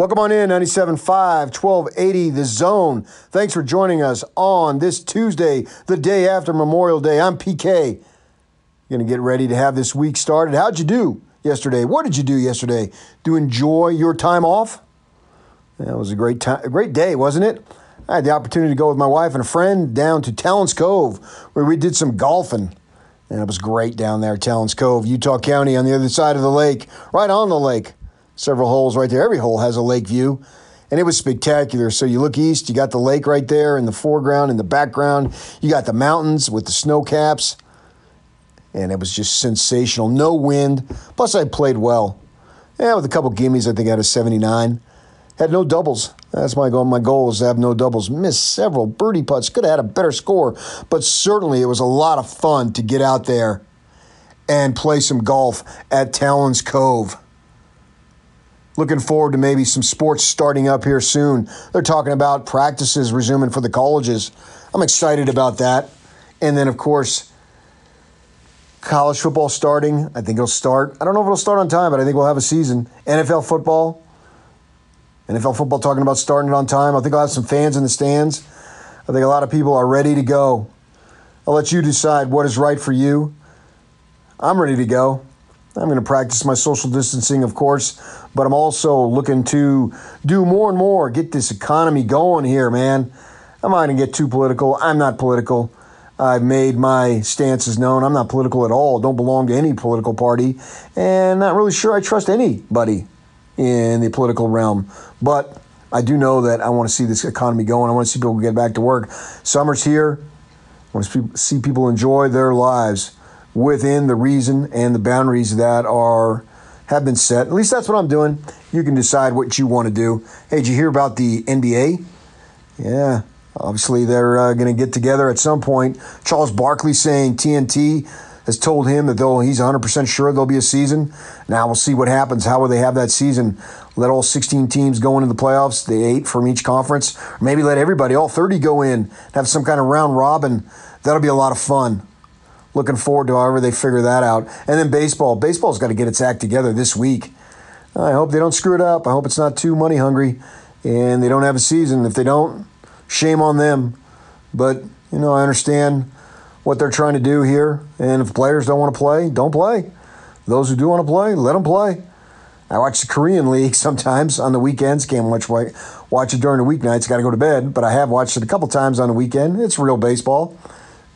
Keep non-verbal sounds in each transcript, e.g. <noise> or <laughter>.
Welcome on in, 97.5, 1280, The Zone. Thanks for joining us on this Tuesday, the day after Memorial Day. I'm PK. Going to get ready to have this week started. How'd you do yesterday? What did you do yesterday? Do you enjoy your time off? That was a great time, a great day, wasn't it? I had the opportunity to go with my wife and a friend down to Talons Cove, where we did some golfing. And it was great down there, Talons Cove, Utah County, on the other side of the lake, right on the lake several holes right there. Every hole has a lake view. And it was spectacular. So you look east, you got the lake right there in the foreground, in the background, you got the mountains with the snow caps. And it was just sensational. No wind. Plus, I played well. Yeah, with a couple gimmies, I think I had a 79. Had no doubles. That's my goal. My goal is to have no doubles. Missed several birdie putts. Could have had a better score, but certainly it was a lot of fun to get out there and play some golf at Talons Cove. Looking forward to maybe some sports starting up here soon. They're talking about practices resuming for the colleges. I'm excited about that. And then, of course, college football starting. I think it'll start. I don't know if it'll start on time, but I think we'll have a season. NFL football. NFL football talking about starting it on time. I think I'll have some fans in the stands. I think a lot of people are ready to go. I'll let you decide what is right for you. I'm ready to go. I'm going to practice my social distancing, of course, but I'm also looking to do more and more, get this economy going here, man. I'm not going to get too political. I'm not political. I've made my stances known. I'm not political at all. Don't belong to any political party, and not really sure I trust anybody in the political realm. But I do know that I want to see this economy going. I want to see people get back to work. Summer's here. I want to see people enjoy their lives within the reason and the boundaries that are have been set. At least that's what I'm doing. You can decide what you want to do. Hey, did you hear about the NBA? Yeah, obviously they're uh, going to get together at some point. Charles Barkley saying TNT has told him that they'll, he's 100% sure there'll be a season. Now we'll see what happens. How will they have that season? Let all 16 teams go into the playoffs, the eight from each conference. Or maybe let everybody, all 30 go in, have some kind of round robin. That'll be a lot of fun looking forward to however they figure that out. And then baseball. Baseball's got to get its act together this week. I hope they don't screw it up. I hope it's not too money hungry and they don't have a season. If they don't, shame on them. But, you know, I understand what they're trying to do here. And if players don't want to play, don't play. Those who do want to play, let them play. I watch the Korean League <laughs> sometimes on the weekends. Can't watch watch it during the weeknights. Got to go to bed. But I have watched it a couple times on the weekend. It's real baseball.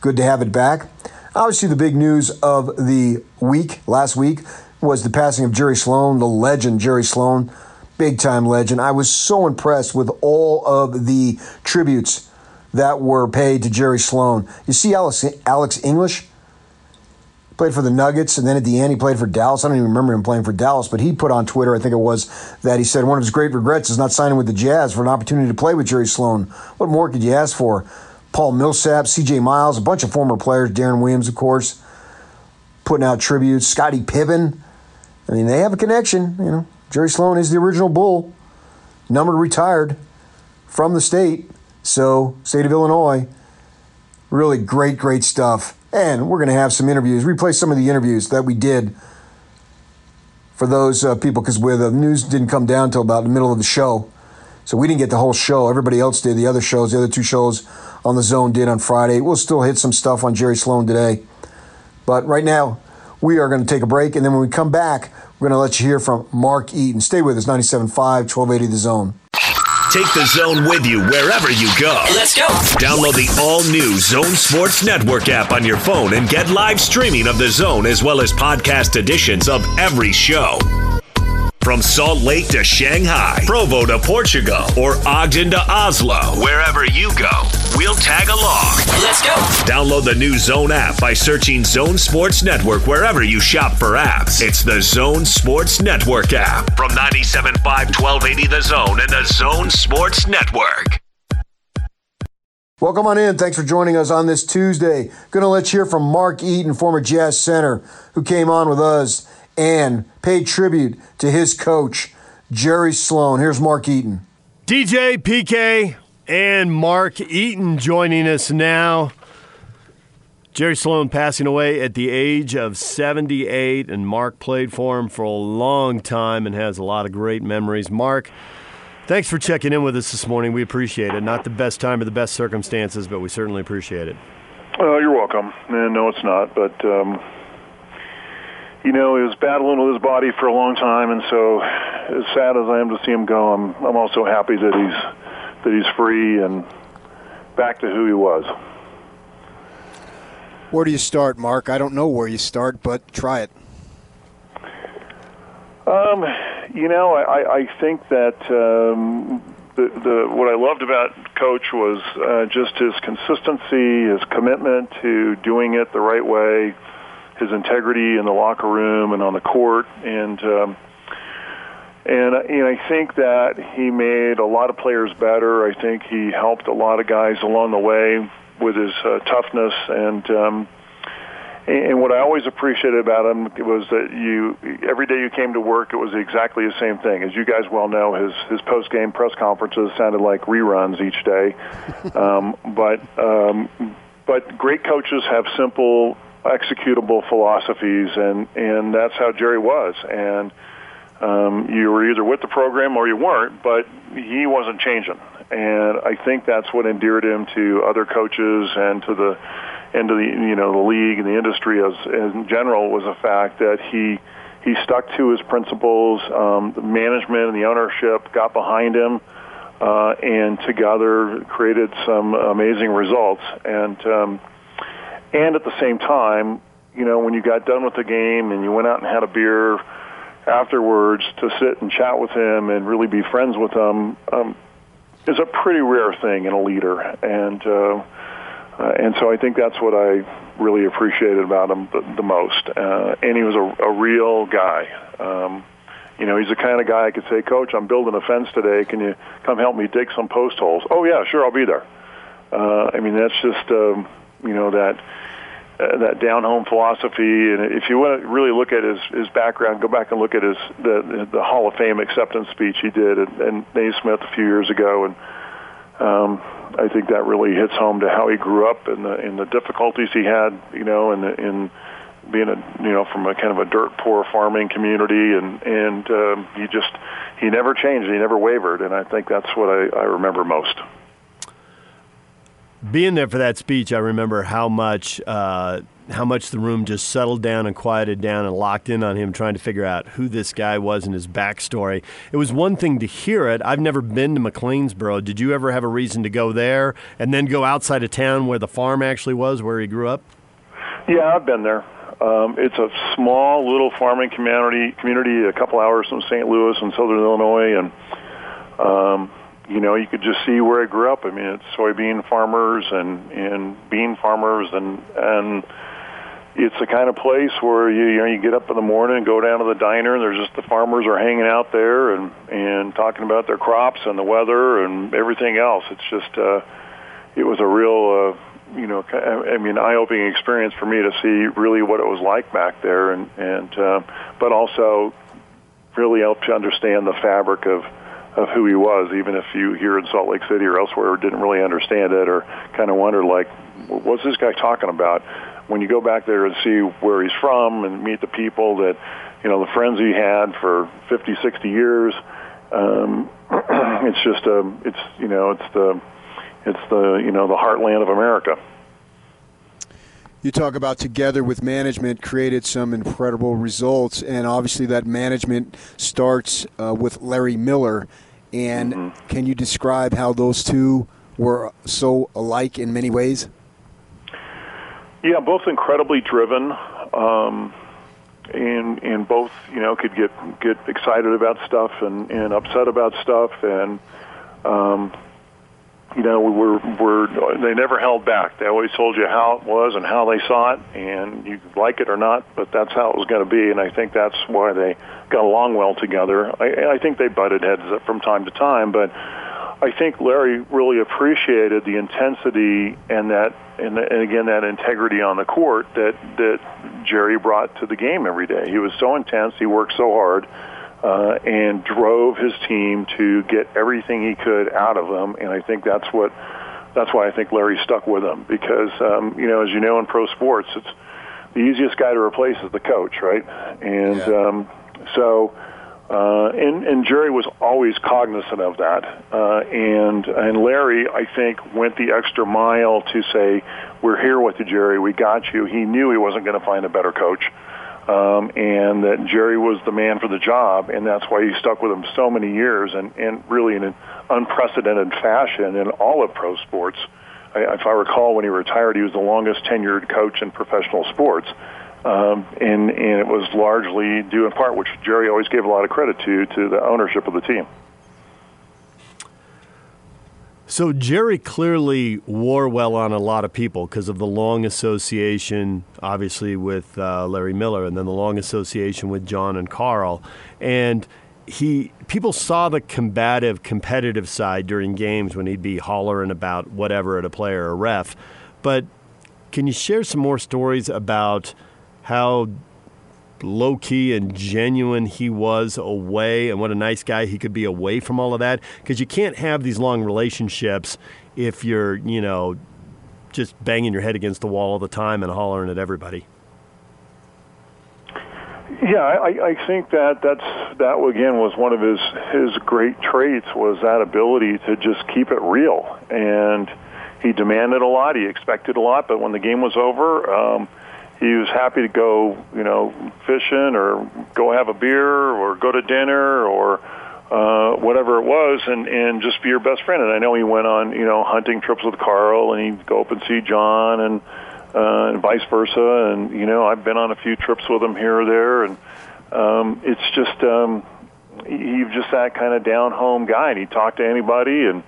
Good to have it back. Obviously, the big news of the week, last week, was the passing of Jerry Sloan, the legend Jerry Sloan, big time legend. I was so impressed with all of the tributes that were paid to Jerry Sloan. You see, Alex, Alex English played for the Nuggets, and then at the end, he played for Dallas. I don't even remember him playing for Dallas, but he put on Twitter, I think it was, that he said one of his great regrets is not signing with the Jazz for an opportunity to play with Jerry Sloan. What more could you ask for? Paul Millsap, CJ Miles, a bunch of former players, Deron Williams, of course, putting out tributes. Scottie Pippen. I mean, they have a connection. You know, Jerry Sloan is the original Bull, numbered retired from the state. So, state of Illinois, really great, great stuff. And we're going to have some interviews, replay some of the interviews that we did for those uh, people because where the news didn't come down until about the middle of the show. So we didn't get the whole show. Everybody else did. The other shows, the other two shows on the zone did on Friday. We'll still hit some stuff on Jerry Sloan today. But right now, we are going to take a break. And then when we come back, we're going to let you hear from Mark Eaton. Stay with us, 97.5, 1280 The Zone. Take the zone with you wherever you go. Let's go. Download the all new Zone Sports Network app on your phone and get live streaming of the zone as well as podcast editions of every show. From Salt Lake to Shanghai, Provo to Portugal, or Ogden to Oslo, wherever you go, we'll tag along. Let's go. Download the new Zone app by searching Zone Sports Network wherever you shop for apps. It's the Zone Sports Network app from 97.5 1280 The Zone and the Zone Sports Network. Welcome on in. Thanks for joining us on this Tuesday. Going to let you hear from Mark Eaton, former Jazz center, who came on with us and paid tribute to his coach, Jerry Sloan. Here's Mark Eaton. DJ, PK, and Mark Eaton joining us now. Jerry Sloan passing away at the age of 78, and Mark played for him for a long time and has a lot of great memories. Mark, Thanks for checking in with us this morning. We appreciate it. Not the best time or the best circumstances, but we certainly appreciate it. Oh, you're welcome. And no, it's not. But um, you know, he was battling with his body for a long time, and so as sad as I am to see him go, I'm I'm also happy that he's that he's free and back to who he was. Where do you start, Mark? I don't know where you start, but try it. Um, you know, I, I think that um, the, the what I loved about Coach was uh, just his consistency, his commitment to doing it the right way, his integrity in the locker room and on the court, and um, and and I think that he made a lot of players better. I think he helped a lot of guys along the way with his uh, toughness and. Um, and what I always appreciated about him was that you every day you came to work, it was exactly the same thing. As you guys well know, his his post game press conferences sounded like reruns each day. <laughs> um, but um, but great coaches have simple, executable philosophies, and and that's how Jerry was. And um, you were either with the program or you weren't, but he wasn't changing. And I think that's what endeared him to other coaches and to the into the you know the league and the industry as, as in general was the fact that he he stuck to his principles. Um, the management and the ownership got behind him, uh, and together created some amazing results. And um, and at the same time, you know, when you got done with the game and you went out and had a beer afterwards to sit and chat with him and really be friends with him um, is a pretty rare thing in a leader. And uh, uh, and so I think that's what I really appreciated about him the, most. Uh, and he was a, a real guy. Um, you know, he's the kind of guy I could say, Coach, I'm building a fence today. Can you come help me dig some post holes? Oh yeah, sure, I'll be there. Uh, I mean, that's just um, you know that uh, that down home philosophy. And if you want to really look at his his background, go back and look at his the the Hall of Fame acceptance speech he did at, at Naismith a few years ago, and um, I think that really hits home to how he grew up and the in the difficulties he had, you know, in in being a you know from a kind of a dirt poor farming community, and and um, he just he never changed, he never wavered, and I think that's what I, I remember most. Being there for that speech, I remember how much. Uh, how much the room just settled down and quieted down and locked in on him trying to figure out who this guy was and his backstory. It was one thing to hear it. I've never been to McLeansboro. Did you ever have a reason to go there and then go outside of town where the farm actually was, where he grew up? Yeah, I've been there. Um, it's a small little farming community, community a couple hours from St. Louis in southern Illinois, and um, you know, you could just see where I grew up. I mean, it's soybean farmers and and bean farmers and and it's the kind of place where you you know you get up in the morning and go down to the diner and there's just the farmers are hanging out there and and talking about their crops and the weather and everything else. It's just uh, it was a real uh, you know I mean eye opening experience for me to see really what it was like back there and and uh, but also really helped you understand the fabric of of who he was, even if you here in Salt Lake City or elsewhere didn't really understand it or kind of wondered like, what's this guy talking about? when you go back there and see where he's from and meet the people that, you know, the friends he had for 50, 60 years, um, <clears throat> it's just a, it's you know, it's the, it's the you know the heartland of America. You talk about together with management created some incredible results, and obviously that management starts uh, with Larry Miller. And mm-hmm. can you describe how those two were so alike in many ways? Yeah, both incredibly driven, um, and and both you know could get get excited about stuff and and upset about stuff, and um, you know we were were they never held back. They always told you how it was and how they saw it, and you like it or not, but that's how it was going to be. And I think that's why they got along well together. I, I think they butted heads from time to time, but I think Larry really appreciated the intensity and that, and, and again that integrity on the court that that Jerry brought to the game every day. He was so intense. He worked so hard. Uh, and drove his team to get everything he could out of them, and I think that's what that's why I think Larry stuck with him because um, you know as you know in pro sports it's the easiest guy to replace is the coach, right? And yeah. um, so Uh, and, and Jerry was always cognizant of that. Uh, and, and Larry, I think, went the extra mile to say, we're here with you, Jerry. We got you. He knew he wasn't going to find a better coach. Um, and that Jerry was the man for the job, and that's why he stuck with him so many years, and, and really in an unprecedented fashion in all of pro sports. I, if I recall, when he retired, he was the longest tenured coach in professional sports. Um, and, and it was largely due in part, which Jerry always gave a lot of credit to, to the ownership of the team. So Jerry clearly wore well on a lot of people because of the long association, obviously with uh, Larry Miller, and then the long association with John and Karl. And he people saw the combative, competitive side during games when he'd be hollering about whatever at a player or ref. But can you share some more stories about? how low key and genuine he was away and what a nice guy he could be away from all of that because you can't have these long relationships if you're you know just banging your head against the wall all the time and hollering at everybody. Yeah I, I think that that's that again was one of his his great traits was that ability to just keep it real. And he demanded a lot he expected a lot but when the game was over um, he was happy to go, you know, fishing or go have a beer or go to dinner or uh, whatever it was, and and just be your best friend. And I know he went on, you know, hunting trips with Karl, and he'd go up and see John, and uh, and vice versa. And you know, I've been on a few trips with him here or there, and um, it's just um, he's just that kind of down home guy, and he talked to anybody and.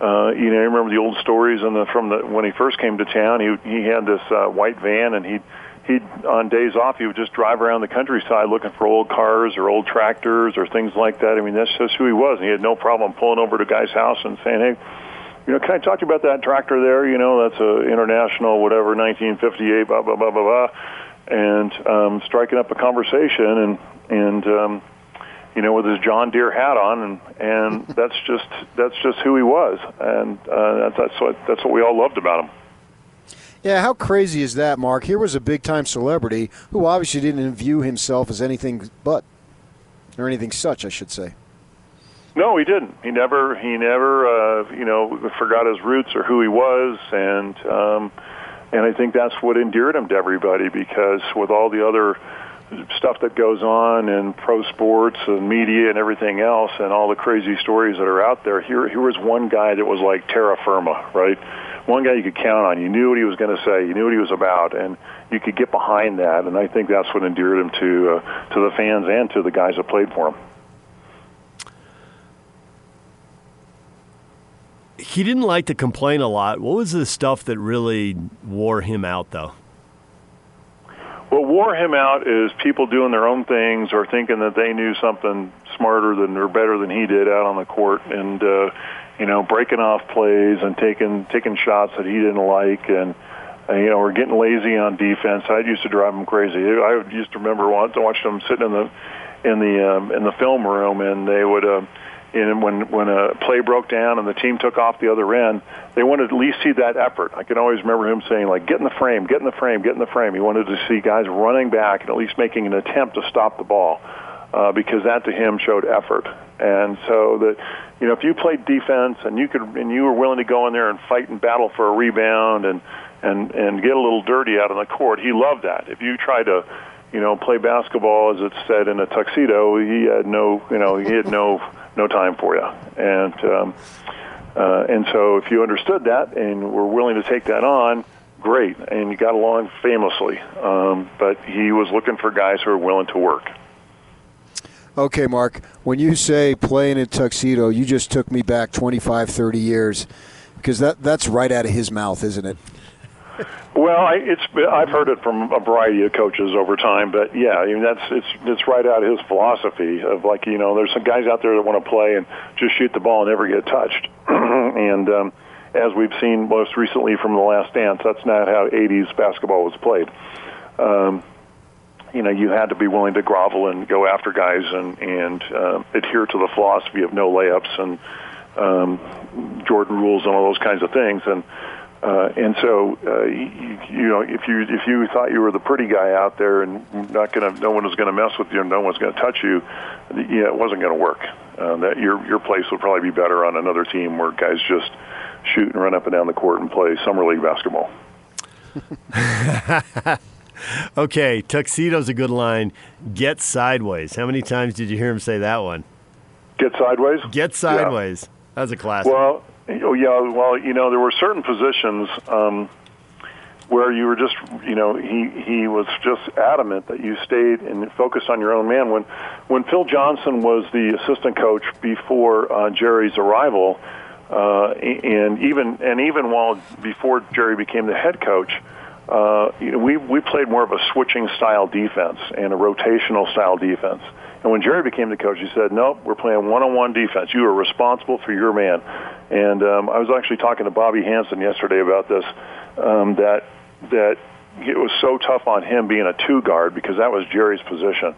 Uh, you know, I remember the old stories and the, from the when he first came to town. He he had this uh, white van, and he'd he on days off he would just drive around the countryside looking for old cars or old tractors or things like that. I mean, that's just who he was. And he had no problem pulling over to a guy's house and saying, "Hey, you know, can I talk to you about that tractor there? You know, that's a international whatever 1958 blah blah blah blah blah." And um, striking up a conversation and and um, you know with his John Deere hat on and and <laughs> that's just that's just who he was and uh, that's that's what that's what we all loved about him. Yeah, how crazy is that, Mark? Here was a big time celebrity who obviously didn't view himself as anything but, or anything such, I should say. No, he didn't. He never, he never, uh, you know, forgot his roots or who he was, and um, and I think that's what endeared him to everybody because with all the other stuff that goes on in pro sports and media and everything else, and all the crazy stories that are out there, here here was one guy that was like terra firma, right? one guy you could count on. You knew what he was going to say. You knew what he was about, and you could get behind that. And I think that's what endeared him to uh, to the fans and to the guys that played for him. He didn't like to complain a lot. What was the stuff that really wore him out, though? What wore him out is people doing their own things or thinking that they knew something smarter than or better than he did out on the court, and uh, you know, breaking off plays and taking taking shots that he didn't like, and uh, you know, we're getting lazy on defense. I used to drive him crazy. I used to remember once watching them sitting in the in the um, in the film room, and they would. Uh, and when when a play broke down and the team took off the other end, they wanted to at least see that effort. I can always remember him saying like, "Get in the frame, get in the frame, get in the frame." He wanted to see guys running back and at least making an attempt to stop the ball uh, because that to him showed effort. And so that you know if you played defense and you could and you were willing to go in there and fight and battle for a rebound and and and get a little dirty out on the court, he loved that. If you tried to you know play basketball as it's said in a tuxedo, he had no you know he had no no time for you. And um, uh, and so if you understood that and were willing to take that on, great, and you got along famously. Um, but he was looking for guys who are willing to work. Okay, Mark, when you say playing in tuxedo, you just took me back 25, 30 years because that, that's right out of his mouth, isn't it? Well, I, it's I've heard it from a variety of coaches over time, but yeah, I mean that's it's it's right out of his philosophy of like you know there's some guys out there that want to play and just shoot the ball and never get touched, <clears throat> and um, as we've seen most recently from the Last Dance, that's not how '80s basketball was played. Um, you know, you had to be willing to grovel and go after guys and and uh, adhere to the philosophy of no layups and um, Jordan rules and all those kinds of things. And Uh, and so, uh, you, you know, if you if you thought you were the pretty guy out there and not gonna, no one was gonna mess with you, and no one's gonna touch you, yeah, it wasn't gonna work. Uh, that your your place would probably be better on another team where guys just shoot and run up and down the court and play summer league basketball. <laughs> okay, tuxedo's a good line. Get sideways. How many times did you hear him say that one? Get sideways. Get sideways. Yeah. That's a classic. Well, oh yeah. Well, you know, there were certain positions um, where you were just, you know, he he was just adamant that you stayed and focused on your own man. When when Phil Johnson was the assistant coach before uh, Jerry's arrival, uh, and even and even while before Jerry became the head coach. Uh, you know, we we played more of a switching style defense and a rotational style defense. And when Jerry became the coach, he said, "Nope, we're playing one-on-one defense. You are responsible for your man." And um, I was actually talking to Bobby Hansen yesterday about this. Um, that that it was so tough on him being a two guard because that was Jerry's position.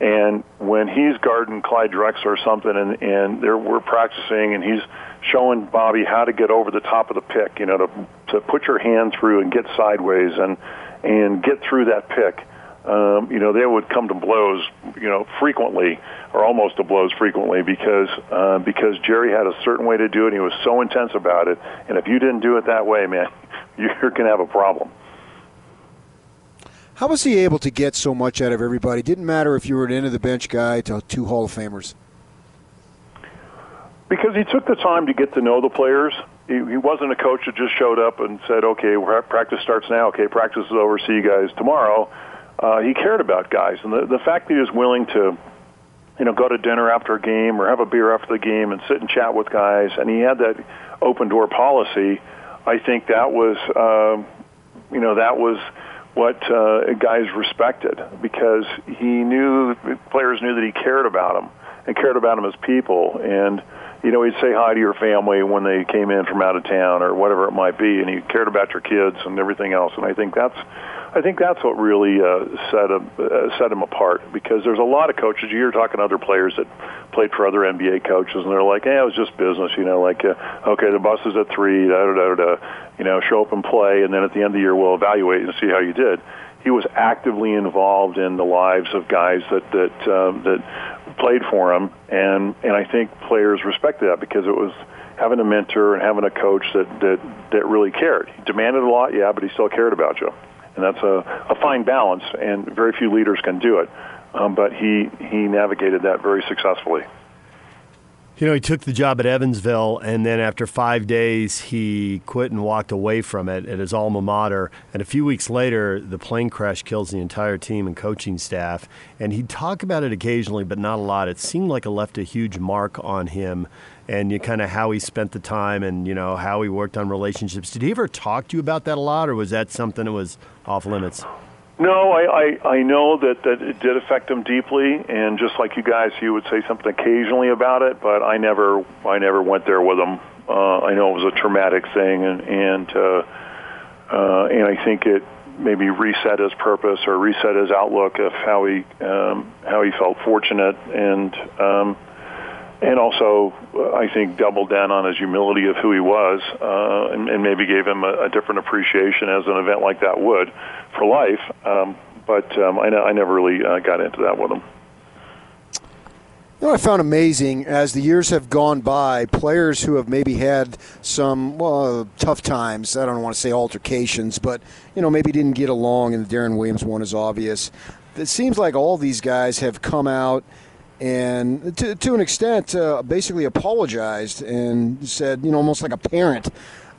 And when he's guarding Clyde Drexler or something, and and there we're practicing, and he's showing Bobby how to get over the top of the pick, you know, to to put your hand through and get sideways and and get through that pick um, you know, they would come to blows, you know, frequently or almost to blows frequently because uh, because Jerry had a certain way to do it. and He was so intense about it, and if you didn't do it that way, man, <laughs> you're going to have a problem. How was he able to get so much out of everybody? Didn't matter if you were an end of the bench guy to two Hall of Famers. Because he took the time to get to know the players. He, he wasn't a coach that just showed up and said, "Okay, practice starts now. Okay, practice is over. See you guys tomorrow." Uh, he cared about guys, and the the fact that he was willing to, you know, go to dinner after a game or have a beer after the game and sit and chat with guys, and he had that open door policy. I think that was, uh, you know, that was what uh, guys respected because he knew players knew that he cared about them and cared about them as people and you know he'd say hi to your family when they came in from out of town or whatever it might be and he cared about your kids and everything else and I think that's I think that's what really uh, set him uh, set him apart because there's a lot of coaches. You're talking to other players that played for other NBA coaches, and they're like, "Yeah, it was just business," you know, like, uh, "Okay, the bus is at three, da da da da," you know, show up and play, and then at the end of the year we'll evaluate and see how you did. He was actively involved in the lives of guys that that um, that played for him, and and I think players respected that because it was having a mentor and having a coach that that that really cared. He demanded a lot, yeah, but he still cared about you and that's a, a fine balance, and very few leaders can do it. Um, but he he navigated that very successfully. You know, he took the job at Evansville, and then after five days, he quit and walked away from it at his alma mater. And a few weeks later, the plane crash kills the entire team and coaching staff. And he'd talk about it occasionally, but not a lot. It seemed like it left a huge mark on him and you kind of how he spent the time and you know how he worked on relationships. Did he ever talk to you about that a lot, or was that something that was off limits? No, I, I, I know that, that it did affect him deeply, and just like you guys, he would say something occasionally about it, but I never I never went there with him. Uh, I know it was a traumatic thing, and and uh, uh, and I think it maybe reset his purpose or reset his outlook of how he um, how he felt fortunate and. Um, and also uh, I think doubled down on his humility of who he was, uh, and, and maybe gave him a, a different appreciation as an event like that would for life. Um, but um, I, I never really uh, got into that with him. You know I found amazing as the years have gone by, players who have maybe had some well, tough times. I don't want to say altercations, but you know maybe didn't get along, and the Deron Williams one is obvious. It seems like all these guys have come out and to, to an extent, uh, basically apologized and said, you know, almost like a parent.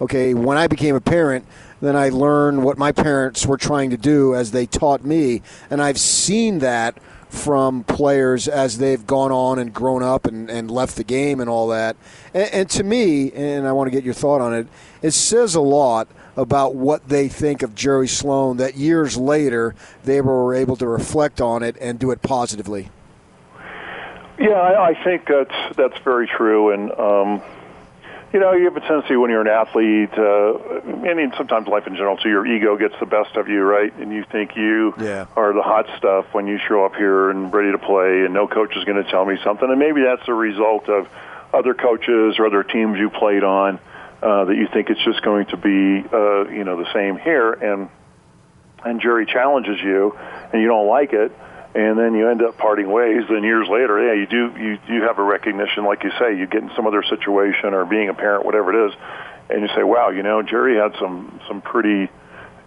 Okay, when I became a parent, then I learned what my parents were trying to do as they taught me, and I've seen that from players as they've gone on and grown up and, and left the game and all that. And, and to me, and I want to get your thought on it, it says a lot about what they think of Jerry Sloan that years later they were able to reflect on it and do it positively. Yeah, I, I think that's that's very true, and um, you know, you have a tendency when you're an athlete, uh, and sometimes life in general, so your ego gets the best of you, right? And you think you yeah. are the hot stuff when you show up here and ready to play, and no coach is going to tell me something, and maybe that's a result of other coaches or other teams you played on. uh, that you think it's just going to be uh, you know the same here, and and Jerry challenges you, and you don't like it, and then you end up parting ways. Then years later, yeah, you do you you have a recognition, like you say, you get in some other situation or being a parent, whatever it is, and you say, wow, you know, Jerry had some some pretty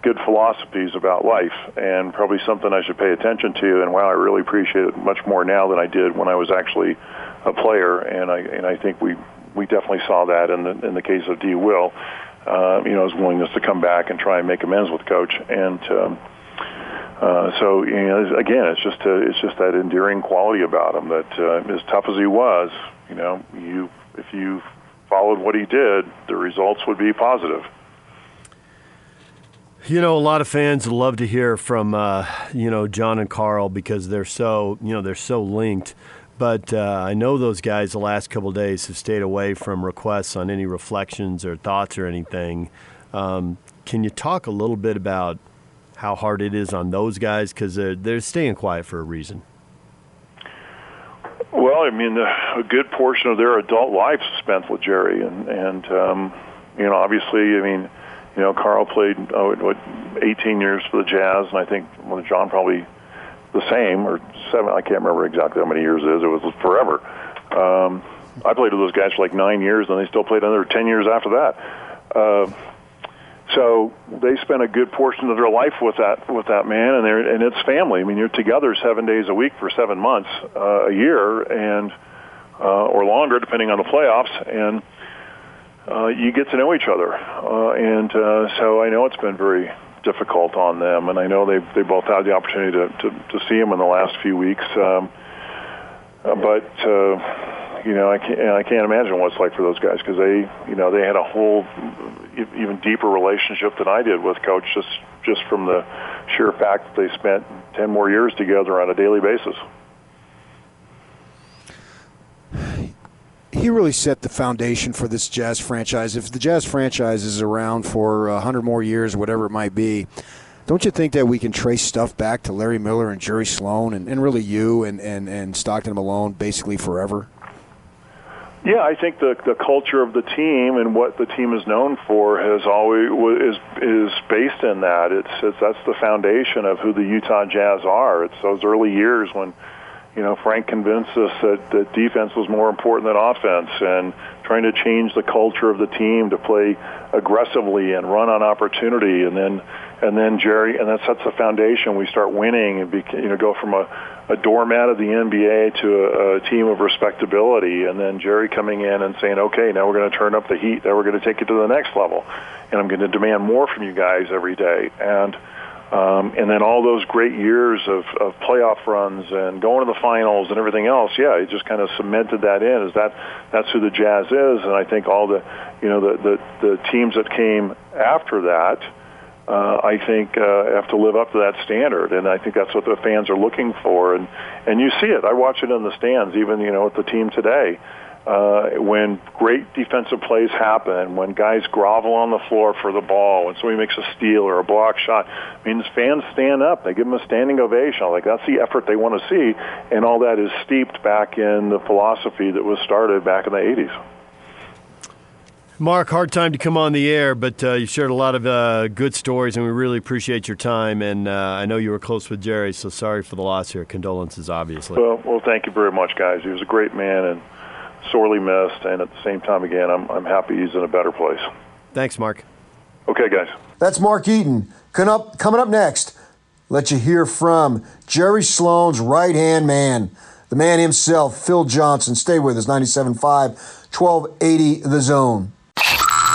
good philosophies about life and probably something I should pay attention to and wow I really appreciate it much more now than I did when I was actually a player and I and I think we we definitely saw that in the in the case of D Will uh, you know his willingness to come back and try and make amends with coach and um, uh, so you know again it's just a, it's just that endearing quality about him that uh, as tough as he was you know you if you followed what he did the results would be positive you know, a lot of fans love to hear from uh, you know John and Karl because they're so you know they're so linked. But uh, I know those guys the last couple days have stayed away from requests on any reflections or thoughts or anything. Um, can you talk a little bit about how hard it is on those guys because they're, they're staying quiet for a reason? Well, I mean, a good portion of their adult life spent with Jerry, and and um, you know, obviously, I mean you know, Karl played oh, what 18 years for the Jazz, and I think well, John probably the same or seven. I can't remember exactly how many years it is. It was forever. Um, I played with those guys for like nine years, and they still played another 10 years after that. Uh, so they spent a good portion of their life with that with that man, and they're and it's family. I mean, you're together seven days a week for seven months uh, a year, and uh, or longer, depending on the playoffs, and uh, you get to know each other. Uh, and uh, so I know it's been very difficult on them, and I know they they both had the opportunity to, to, to see him in the last few weeks. Um, uh, but uh, you know, I can't I can't imagine what it's like for those guys because they you know they had a whole even deeper relationship than I did with Coach just just from the sheer fact that they spent ten more years together on a daily basis. he really set the foundation for this Jazz franchise. If the Jazz franchise is around for hundred more years, whatever it might be, don't you think that we can trace stuff back to Larry Miller and Jerry Sloan and, and really you and, and, and Stockton Malone basically forever? Yeah, I think the the culture of the team and what the team is known for has always is is based in that. It's, it's that's the foundation of who the Utah Jazz are. It's those early years when you know, Frank convinced us that, that defense was more important than offense and trying to change the culture of the team to play aggressively and run on opportunity. And then, and then Jerry, and that sets the foundation. We start winning and, be, you know, go from a, a doormat of the NBA to a, a team of respectability. And then Jerry coming in and saying, okay, now we're going to turn up the heat. Now we're going to take it to the next level. And I'm going to demand more from you guys every day. And, um, and then all those great years of, of playoff runs and going to the finals and everything else, yeah, it just kind of cemented that in. Is that that's who the Jazz is? And I think all the, you know, the the, the teams that came after that, uh, I think uh, have to live up to that standard. And I think that's what the fans are looking for. And and you see it. I watch it in the stands, even you know with the team today uh, when great defensive plays happen, when guys grovel on the floor for the ball, when somebody makes a steal or a block shot, means fans stand up. They give them a standing ovation. Like that's the effort they want to see, and all that is steeped back in the philosophy that was started back in the '80s. Mark, hard time to come on the air, but uh, you shared a lot of uh, good stories, and we really appreciate your time. And uh, I know you were close with Jerry, so sorry for the loss here. Condolences, obviously. Well, well, thank you very much, guys. He was a great man, and sorely missed, and at the same time, again, I'm, I'm happy he's in a better place. Thanks, Mark. Okay, guys. That's Mark Eaton. Coming up, coming up next, let you hear from Jerry Sloan's right hand man, the man himself, Phil Johnson. Stay with us, 97.5, 1280 The Zone.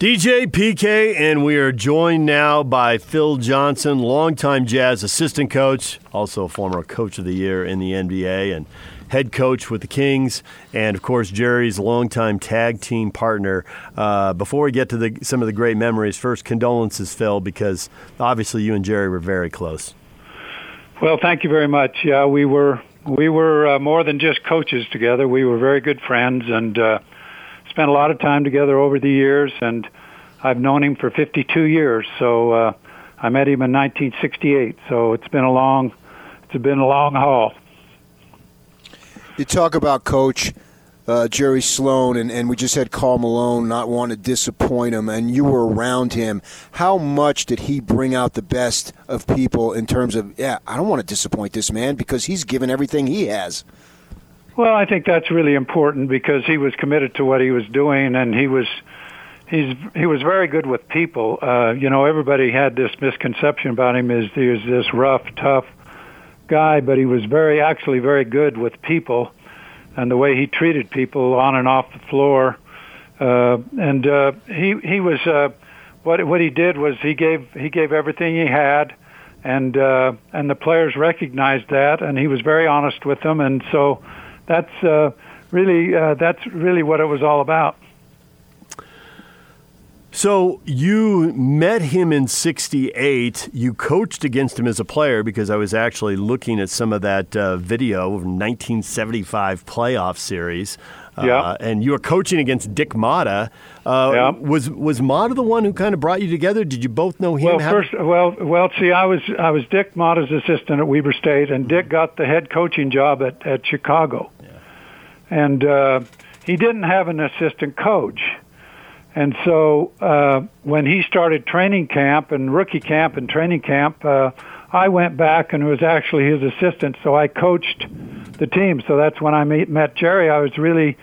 DJ PK, and we are joined now by Phil Johnson, longtime Jazz assistant coach, also former coach of the year in the NBA, and head coach with the Kings, and of course Jerry's longtime tag team partner. Uh, before we get to the, some of the great memories, first condolences, Phil, because obviously you and Jerry were very close. Well, thank you very much. Yeah, we were we were uh, more than just coaches together. We were very good friends and uh, spent a lot of time together over the years. And I've known him for 52 years. So uh, I met him in 1968. So it's been a long it's been a long haul. You talk about Coach uh, Jerry Sloan, and, and we just had Karl Malone not want to disappoint him, and you were around him. How much did he bring out the best of people in terms of, yeah, I don't want to disappoint this man because he's given everything he has? Well, I think that's really important because he was committed to what he was doing, and he was he's he was very good with people. Uh, you know, everybody had this misconception about him is he was this rough, tough guy, but he was very actually very good with people and the way he treated people on and off the floor. Uh, and uh, he he was uh, what what he did was he gave he gave everything he had, and uh, and the players recognized that, and he was very honest with them, and so that's uh, really uh, that's really what it was all about. So you met him in 68. You coached against him as a player because I was actually looking at some of that uh, video of 1975 playoff series. Uh, yeah. And you were coaching against Dick Motta. Uh, yeah. Was was Motta the one who kind of brought you together? Did you both know him? Well, How- first, well, well. See, I was I was Dick Motta's assistant at Weber State, and Dick got the head coaching job at at Chicago. And uh, he didn't have an assistant coach. And so uh, when he started training camp and rookie camp and training camp, uh, I went back and was actually his assistant. So I coached the team. So that's when I meet, met Jerry. I was really,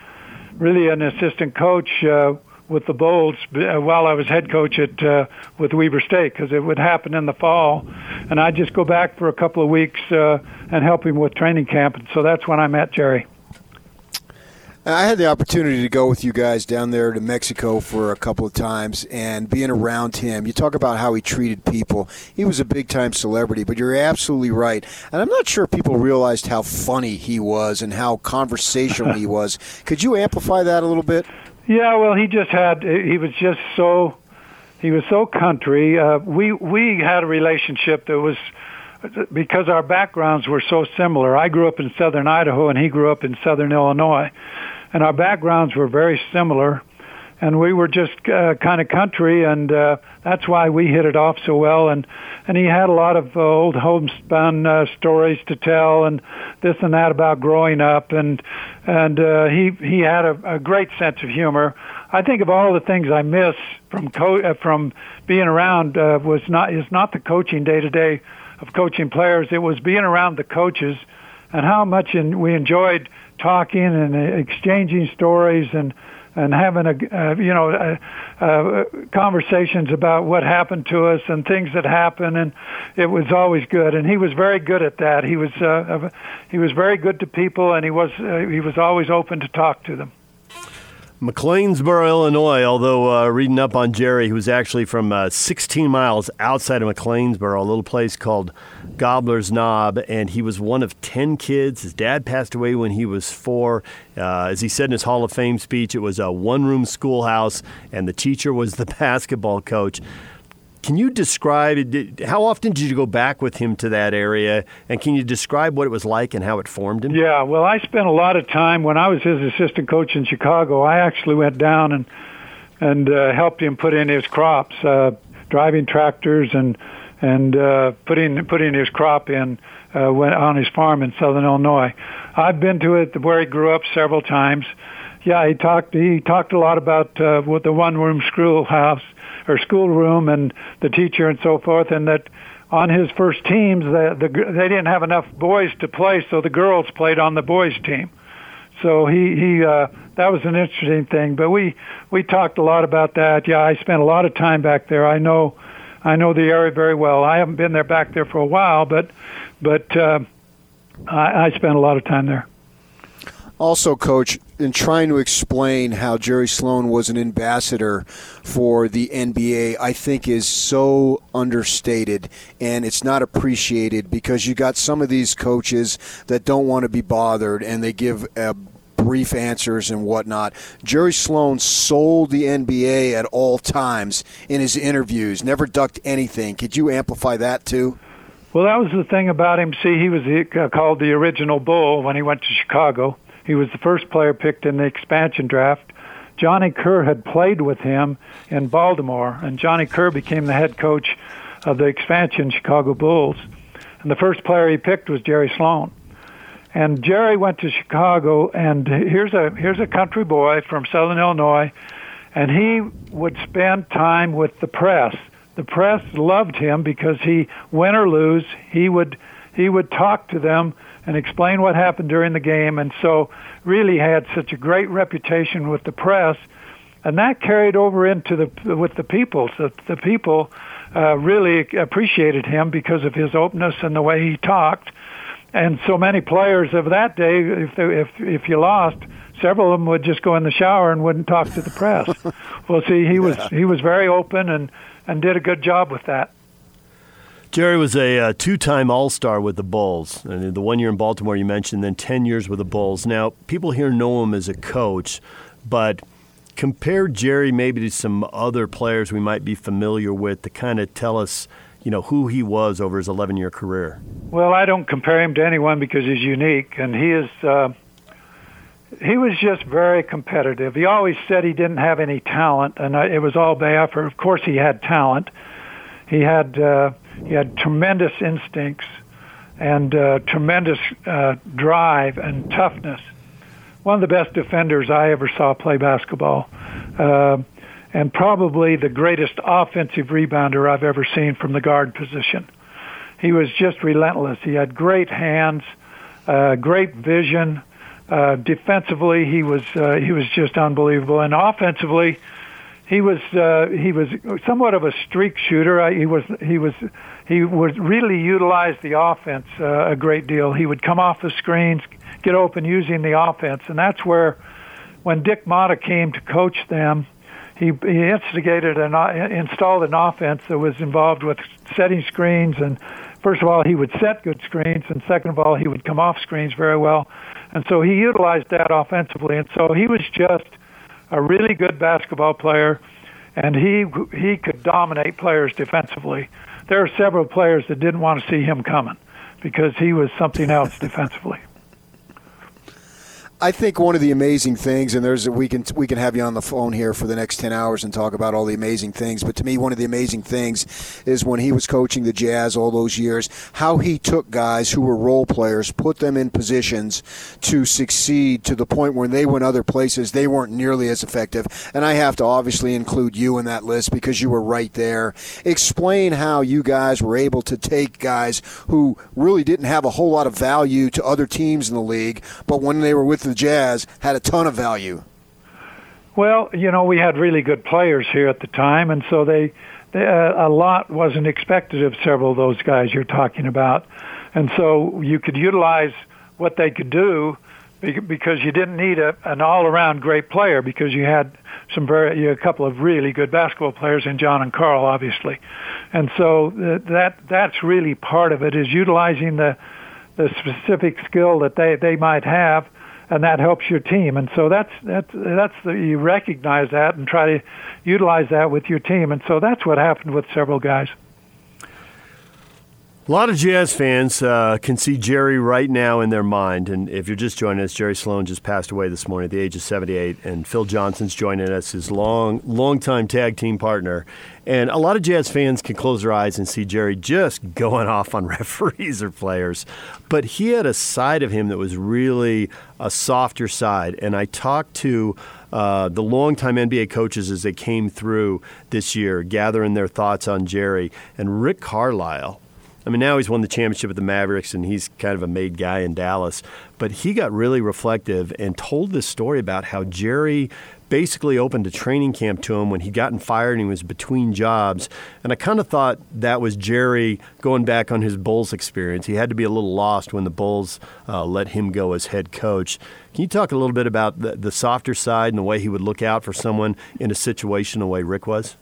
really an assistant coach uh, with the Bulls uh, while I was head coach at uh, with Weber State because it would happen in the fall, and I'd just go back for a couple of weeks uh, and help him with training camp. And so that's when I met Jerry. I had the opportunity to go with you guys down there to Mexico for a couple of times and being around him. You talk about how he treated people. He was a big time celebrity, but you're absolutely right. And I'm not sure people realized how funny he was and how conversational he <laughs> was. Could you amplify that a little bit? Yeah, well, he just had he was just so he was so country. Uh, we we had a relationship that was because our backgrounds were so similar. I grew up in southern Idaho and he grew up in southern Illinois, and our backgrounds were very similar. And we were just uh, kind of country, and uh, that's why we hit it off so well. And and he had a lot of uh, old homespun uh, stories to tell, and this and that about growing up, and and uh, he he had a, a great sense of humor. I think of all the things I miss from co- uh, from being around uh, was not is not the coaching day to day of coaching players. It was being around the coaches and how much in, we enjoyed talking and exchanging stories and and having a uh, you know uh, uh, conversations about what happened to us and things that happened. And it was always good. And he was very good at that. He was uh, he was very good to people and he was uh, he was always open to talk to them McLeansboro, Illinois, although uh, reading up on Jerry, was actually from uh, 16 miles outside of McLeansboro, a little place called Gobbler's Knob, and he was one of 10 kids. His dad passed away when he was four. Uh, as he said in his Hall of Fame speech, it was a one room schoolhouse, and the teacher was the <laughs> basketball coach. Can you describe how often did you go back with him to that area, and can you describe what it was like and how it formed him? Yeah, well, I spent a lot of time when I was his assistant coach in Chicago. I actually went down and and uh, helped him put in his crops, uh, driving tractors and and uh, putting putting his crop in uh, when, on his farm in southern Illinois. I've been to it where he grew up several times. Yeah, he talked he talked a lot about uh, what the one room schoolhouse or schoolroom and the teacher and so forth, and that on his first teams, the, the, they didn't have enough boys to play, so the girls played on the boys' team. So he he uh, that was an interesting thing. But we we talked a lot about that. Yeah, I spent a lot of time back there. I know I know the area very well. I haven't been there back there for a while, but but uh, I, I spent a lot of time there. Also, Coach, in trying to explain how Jerry Sloan was an ambassador for the NBA, I think is so understated and it's not appreciated because you got some of these coaches that don't want to be bothered and they give uh, brief answers and whatnot. Jerry Sloan sold the NBA at all times in his interviews, never ducked anything. Could you amplify that too? Well, that was the thing about him. See, he was uh, called the original Bull when he went to Chicago he was the first player picked in the expansion draft. Johnny Kerr had played with him in Baltimore, and Johnny Kerr became the head coach of the expansion Chicago Bulls. And the first player he picked was Jerry Sloan. And Jerry went to Chicago, and here's a here's a country boy from Southern Illinois, and he would spend time with the press. The press loved him because he, win or lose, he would he would talk to them and explain what happened during the game, and so really had such a great reputation with the press, and that carried over into the with the people. So the people uh, really appreciated him because of his openness and the way he talked. And so many players of that day, if they, if if you lost, several of them would just go in the shower and wouldn't talk to the press. <laughs> well, see, he was he was very open and and did a good job with that. Jerry was a uh, two-time All-Star with the Bulls. And the one year in Baltimore you mentioned, then ten years with the Bulls. Now people here know him as a coach, but compare Jerry maybe to some other players we might be familiar with to kind of tell us, you know, who he was over his 11-year career. Well, I don't compare him to anyone because he's unique, and he is. Uh, he was just very competitive. He always said he didn't have any talent, and it was all by effort. Of course, he had talent. He had uh, he had tremendous instincts and uh, tremendous uh, drive and toughness. One of the best defenders I ever saw play basketball, uh, and probably the greatest offensive rebounder I've ever seen from the guard position. He was just relentless. He had great hands, uh, great vision. Uh, defensively, he was uh, he was just unbelievable, and offensively, he was uh, he was somewhat of a streak shooter. I, he was he was he would really utilize the offense uh, a great deal. He would come off the screens, get open using the offense, and that's where when Dick Motta came to coach them, he, he instigated and installed an offense that was involved with setting screens and first of all he would set good screens and second of all he would come off screens very well and so he utilized that offensively and so he was just a really good basketball player, and he he could dominate players defensively. There are several players that didn't want to see him coming because he was something else <laughs> defensively. I think one of the amazing things, and there's we can we can have you on the phone here for the next ten hours and talk about all the amazing things. But to me, one of the amazing things is when he was coaching the Jazz all those years, how he took guys who were role players, put them in positions to succeed to the point where they went other places they weren't nearly as effective. And I have to obviously include you in that list because you were right there. Explain how you guys were able to take guys who really didn't have a whole lot of value to other teams in the league, but when they were with the the Jazz had a ton of value. Well, you know, we had really good players here at the time, and so they, they uh, a lot wasn't expected of several of those guys you're talking about, and so you could utilize what they could do because you didn't need a, an all-around great player because you had some very a couple of really good basketball players in John and Karl, obviously, and so that that's really part of it is utilizing the the specific skill that they they might have and that helps your team. And so that's that's that's the, you recognize that and try to utilize that with your team. And so that's what happened with several guys. A lot of Jazz fans uh, can see Jerry right now in their mind. And if you're just joining us, Jerry Sloan just passed away this morning at the age of 78, and Phil Johnson's joining us, his long, long-time tag team partner. And a lot of Jazz fans can close their eyes and see Jerry just <laughs> going off on referees or players. But he had a side of him that was really a softer side. And I talked to uh, the longtime NBA coaches as they came through this year, gathering their thoughts on Jerry. And Rick Carlisle I mean, now he's won the championship with the Mavericks, and he's kind of a made guy in Dallas. But he got really reflective and told this story about how Jerry basically opened a training camp to him when he'd gotten fired and he was between jobs. And I kind of thought that was Jerry going back on his Bulls experience. He had to be a little lost when the Bulls uh, let him go as head coach. Can you talk a little bit about the, the softer side and the way he would look out for someone in a situation the way Rick was?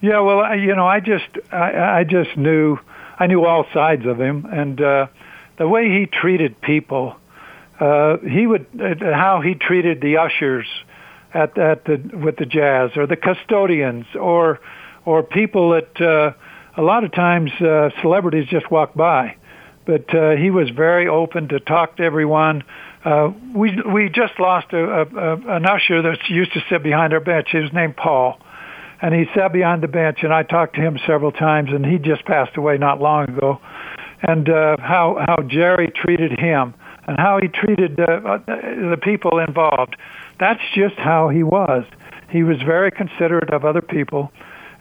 Yeah, well, I, you know, I just, I, I just knew, I knew all sides of him, and uh, the way he treated people, uh, he would, uh, how he treated the ushers at at the with the Jazz, or the custodians, or or people that uh, a lot of times uh, celebrities just walk by, but uh, he was very open to talk to everyone. Uh, we we just lost a, a, a, an usher that used to sit behind our bench. His name Paul and he sat behind the bench, and I talked to him several times, and he just passed away not long ago. And uh, how how Jerry treated him, and how he treated uh, the people involved. That's just how he was. He was very considerate of other people,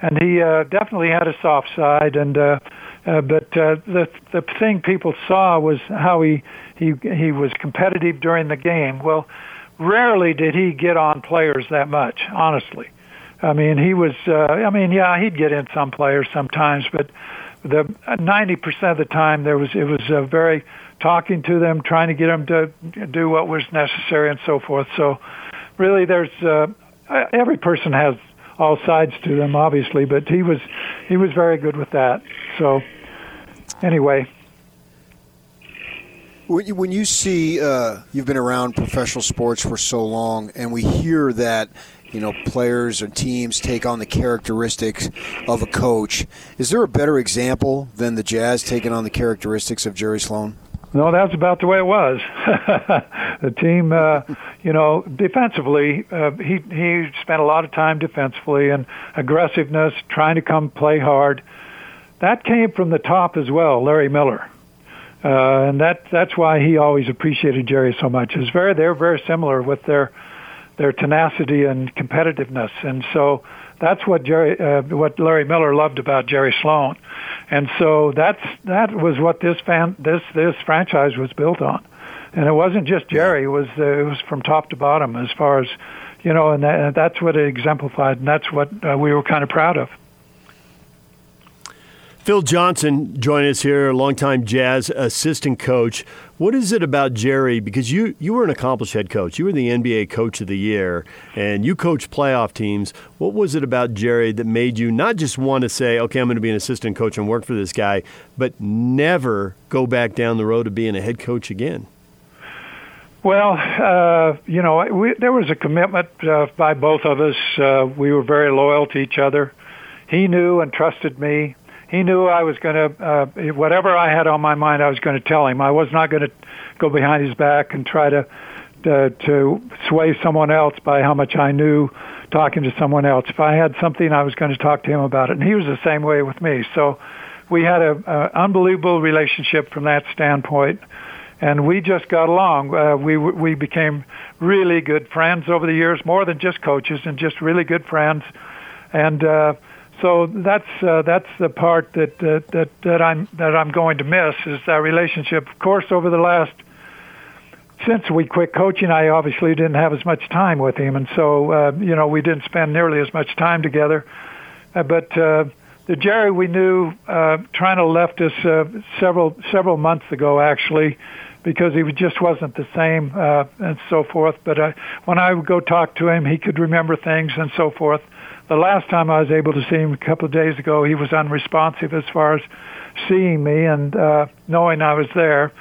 and he uh, definitely had a soft side. And uh, uh, but uh, the the thing people saw was how he he he was competitive during the game. Well, rarely did he get on players that much, honestly. I mean, he was. Uh, I mean, yeah, he'd get in some players sometimes, but the 90% of the time there was it was uh, very talking to them, trying to get them to do what was necessary and so forth. So, really, there's uh, every person has all sides to them, obviously, but he was he was very good with that. So, anyway. When you, when you see, uh, you've been around professional sports for so long, and we hear that you know, players or teams take on the characteristics of a coach. Is there a better example than the Jazz taking on the characteristics of Jerry Sloan? No, that's about the way it was. <laughs> the team, uh, you know, defensively, uh, he he spent a lot of time defensively and aggressiveness, trying to come play hard. That came from the top as well, Larry Miller, uh, and that that's why he always appreciated Jerry so much. It's very they're very similar with their their tenacity and competitiveness. And so that's what Jerry, uh, what Larry Miller loved about Jerry Sloan. And so that's that was what this fan, this this franchise was built on. And it wasn't just Jerry; it was uh, it was from top to bottom as far as you know, and, that, that's what it exemplified, and that's what uh, we were kind of proud of. Phil Johnson joining us here, longtime Jazz assistant coach. What is it about Jerry? Because you, you were an accomplished head coach. You were the NBA Coach of the Year, and you coached playoff teams. What was it about Jerry that made you not just want to say, okay, I'm going to be an assistant coach and work for this guy, but never go back down the road of being a head coach again? Well, uh, you know, we, there was a commitment uh, by both of us. Uh, we were very loyal to each other. He knew and trusted me he knew I was going to uh, whatever I had on my mind. I was going to tell him. I was not going to go behind his back and try to to, to sway someone else by how much I knew talking to someone else. If I had something, I was going to talk to him about it, and he was the same way with me. So we had a, a unbelievable relationship from that standpoint, and we just got along. Uh, we we became really good friends over the years, more than just coaches, and just really good friends, and. Uh, so that's uh, that's the part that, that that that I'm that I'm going to miss is that relationship. Of course, over the last since we quit coaching, I obviously didn't have as much time with him, and so uh, you know we didn't spend nearly as much time together. Uh, but uh, the Jerry we knew uh, trying to left us uh, several several months ago, actually, because he just wasn't the same uh, and so forth. But uh, when I would go talk to him, he could remember things and so forth the last time I was able to see him a couple of days ago, he was unresponsive as far as seeing me and uh, knowing I was there.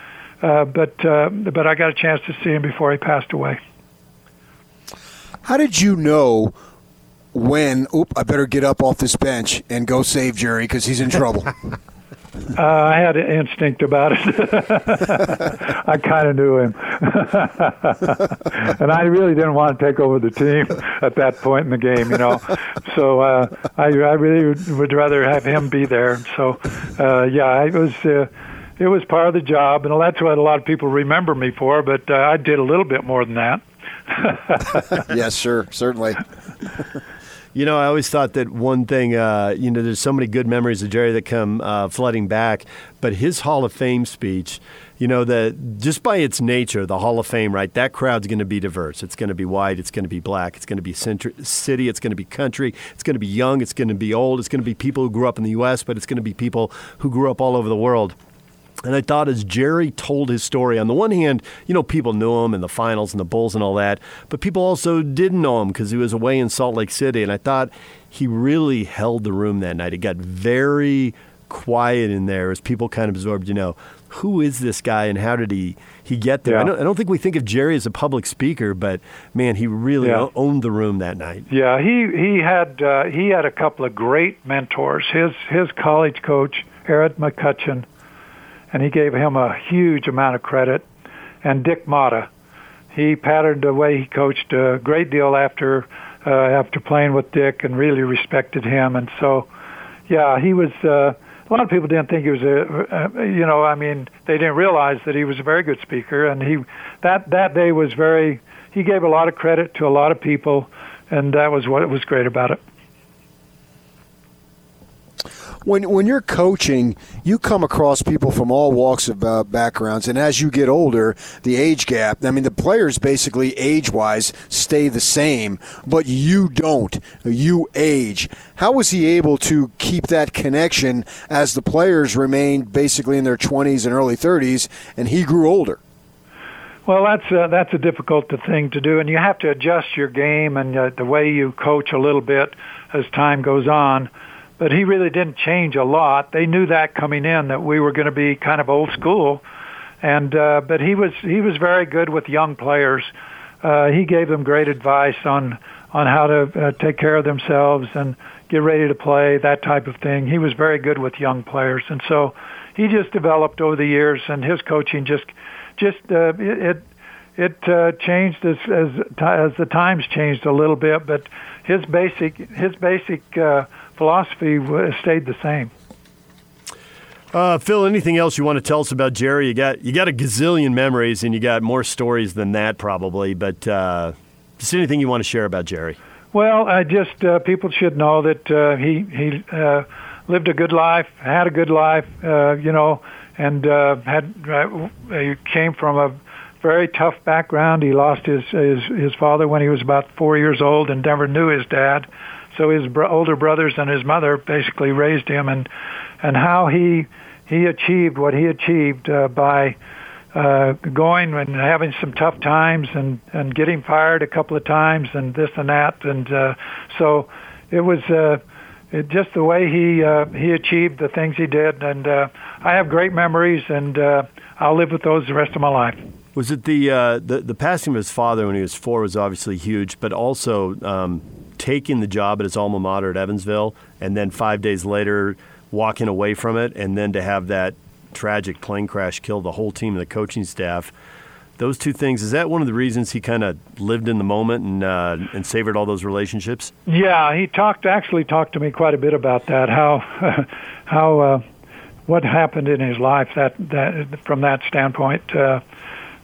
Uh, but uh, but I got a chance to see him before he passed away. How did you know when? Oop! I better get up off this bench and go save Jerry because he's in trouble. <laughs> Uh, I had an instinct about it. <laughs> I kind of knew him, <laughs> and I really didn't want to take over the team at that point in the game, you know. So uh, I, I really would rather have him be there. So, uh, yeah, it was uh, it was part of the job, and that's what a lot of people remember me for. But uh, I did a little bit more than that. <laughs> yes, sure, certainly. You know, I always thought that one thing, uh, you know, there's so many good memories of Jerry that come uh, flooding back, but his Hall of Fame speech, you know, that just by its nature, the Hall of Fame, right? That crowd's going to be diverse. It's going to be white. It's going to be black. It's going to be centri- city. It's going to be country. It's going to be young. It's going to be old. It's going to be people who grew up in the U.S., but it's going to be people who grew up all over the world. And I thought as Jerry told his story, on the one hand, you know, people knew him in the finals and the Bulls and all that, but people also didn't know him because he was away in Salt Lake City. And I thought he really held the room that night. It got very quiet in there as people kind of absorbed, you know, who is this guy and how did he, he get there? Yeah. I, don't, I don't think we think of Jerry as a public speaker, but man, he really Yeah. owned the room that night. Yeah, he he had uh, he had a couple of great mentors. His his college coach, Arad McCutchan, and he gave him a huge amount of credit. And Dick Motta, he patterned the way he coached a great deal after uh, after playing with Dick, and really respected him. And so, yeah, he was. Uh, a lot of people didn't think he was a, you know, I mean, they didn't realize that he was a very good speaker, and he that that day was very. He gave a lot of credit to a lot of people, and that was what was great about it. When when you're coaching, you come across people from all walks of uh, backgrounds, and as you get older, the age gap. I mean, the players basically age wise stay the same, but you don't. You age. How was he able to keep that connection as the players remained basically in their 20s and early 30s, and he grew older? Well, that's uh, that's a difficult thing to do, and you have to adjust your game and uh, the way you coach a little bit as time goes on. But he really didn't change a lot. They knew that coming in that we were going to be kind of old school, and uh, but he was he was very good with young players. Uh, he gave them great advice on on how to uh, take care of themselves and get ready to play that type of thing. He was very good with young players, and so he just developed over the years, and his coaching just just uh, it it, uh, changed as as ti- as the times changed a little bit, but his basic his basic uh, philosophy stayed the same. Uh, Phil, anything else you want to tell us about Jerry? You got you got a gazillion memories, and you got more stories than that probably. But uh, just anything you want to share about Jerry? Well, I just uh, people should know that uh, he he uh, lived a good life, had a good life, uh, you know, and uh, had uh, he came from a very tough background. He lost his his his father when he was about four years old, and never knew his dad. So his bro- older brothers and his mother basically raised him, and and how he he achieved what he achieved uh, by uh, going and having some tough times and and getting fired a couple of times and this and that and uh, so it was uh, it just the way he uh, he achieved the things he did and uh, I have great memories and uh, I'll live with those the rest of my life. Was it the uh, the the passing of his father when he was four was obviously huge, but also um, taking the job at his alma mater at Evansville, and then five days later walking away from it, and then to have that tragic plane crash kill the whole team and the coaching staff. Those two things is that one of the reasons he kind of lived in the moment and uh, and savored all those relationships? Yeah, he talked actually talked to me quite a bit about that. How <laughs> how uh, what happened in his life that that from that standpoint. Uh,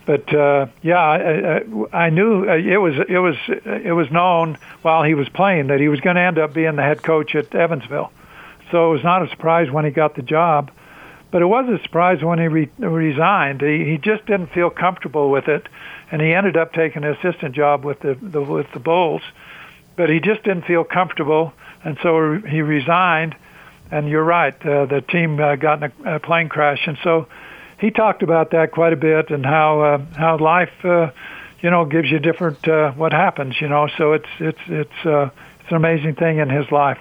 but uh, yeah, I, I, I knew uh, it was it was it was known while he was playing that he was going to end up being the head coach at Evansville. So it was not a surprise when he got the job, but it was a surprise when he re- resigned. He, he just didn't feel comfortable with it, and he ended up taking an assistant job with the, the with the Bulls. But he just didn't feel comfortable, and so he resigned. And you're right, uh, the team uh, got in a, a plane crash, and so he talked about that quite a bit and how uh, how life, uh, you know, gives you different uh, what happens, you know. So it's it's it's uh, it's an amazing thing in his life.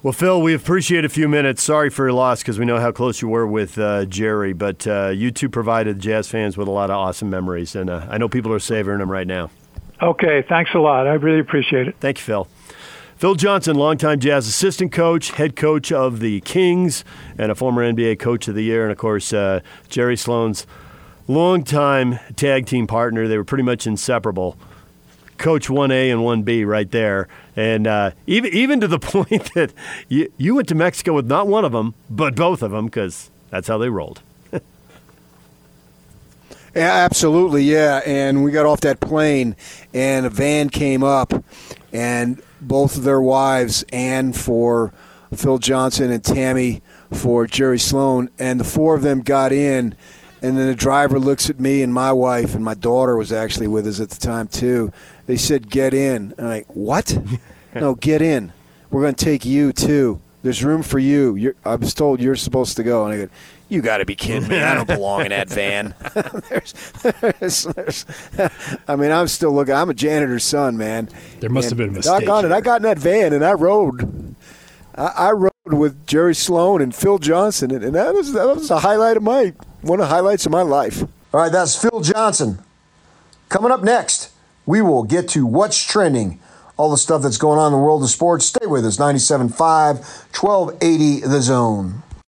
Well, Phil, we appreciate a few minutes. Sorry for your loss because we know how close you were with uh, Jerry, but uh, you two provided Jazz fans with a lot of awesome memories, and uh, I know people are savoring them right now. Okay, thanks a lot. I really appreciate it. Thank you, Phil. Phil Johnson, longtime Jazz assistant coach, head coach of the Kings, and a former NBA coach of the year, and of course, uh, Jerry Sloan's longtime tag team partner. They were pretty much inseparable. Coach 1A and 1B right there. And uh, even, even to the <laughs> point that you, you went to Mexico with not one of them, but both of them, because that's how they rolled. <laughs> Yeah, absolutely, yeah. And we got off that plane, and a van came up, and both of their wives, Ann for Phil Johnson and Tammy for Jerry Sloan, and the four of them got in. And then the driver looks at me and my wife, and my daughter was actually with us at the time too. They said, "Get in." And I'm like, "What? <laughs> no, get in. We're going to take you too. There's room for you. You're, I was told you're supposed to go." And I go, "You got to be kidding me! I don't belong in that van." <laughs> there's, there's, there's, I mean, I'm still looking. I'm a janitor's son, man. There must And have been a mistake. doggone it, I got in that van and I rode. I, I rode with Jerry Sloan and Phil Johnson, and, and that was that was a highlight of my one of the highlights of my life. All right, that's Phil Johnson. Coming up next, we will get to what's trending, all the stuff that's going on in the world of sports. Stay with us, 97.5, 1280 The Zone.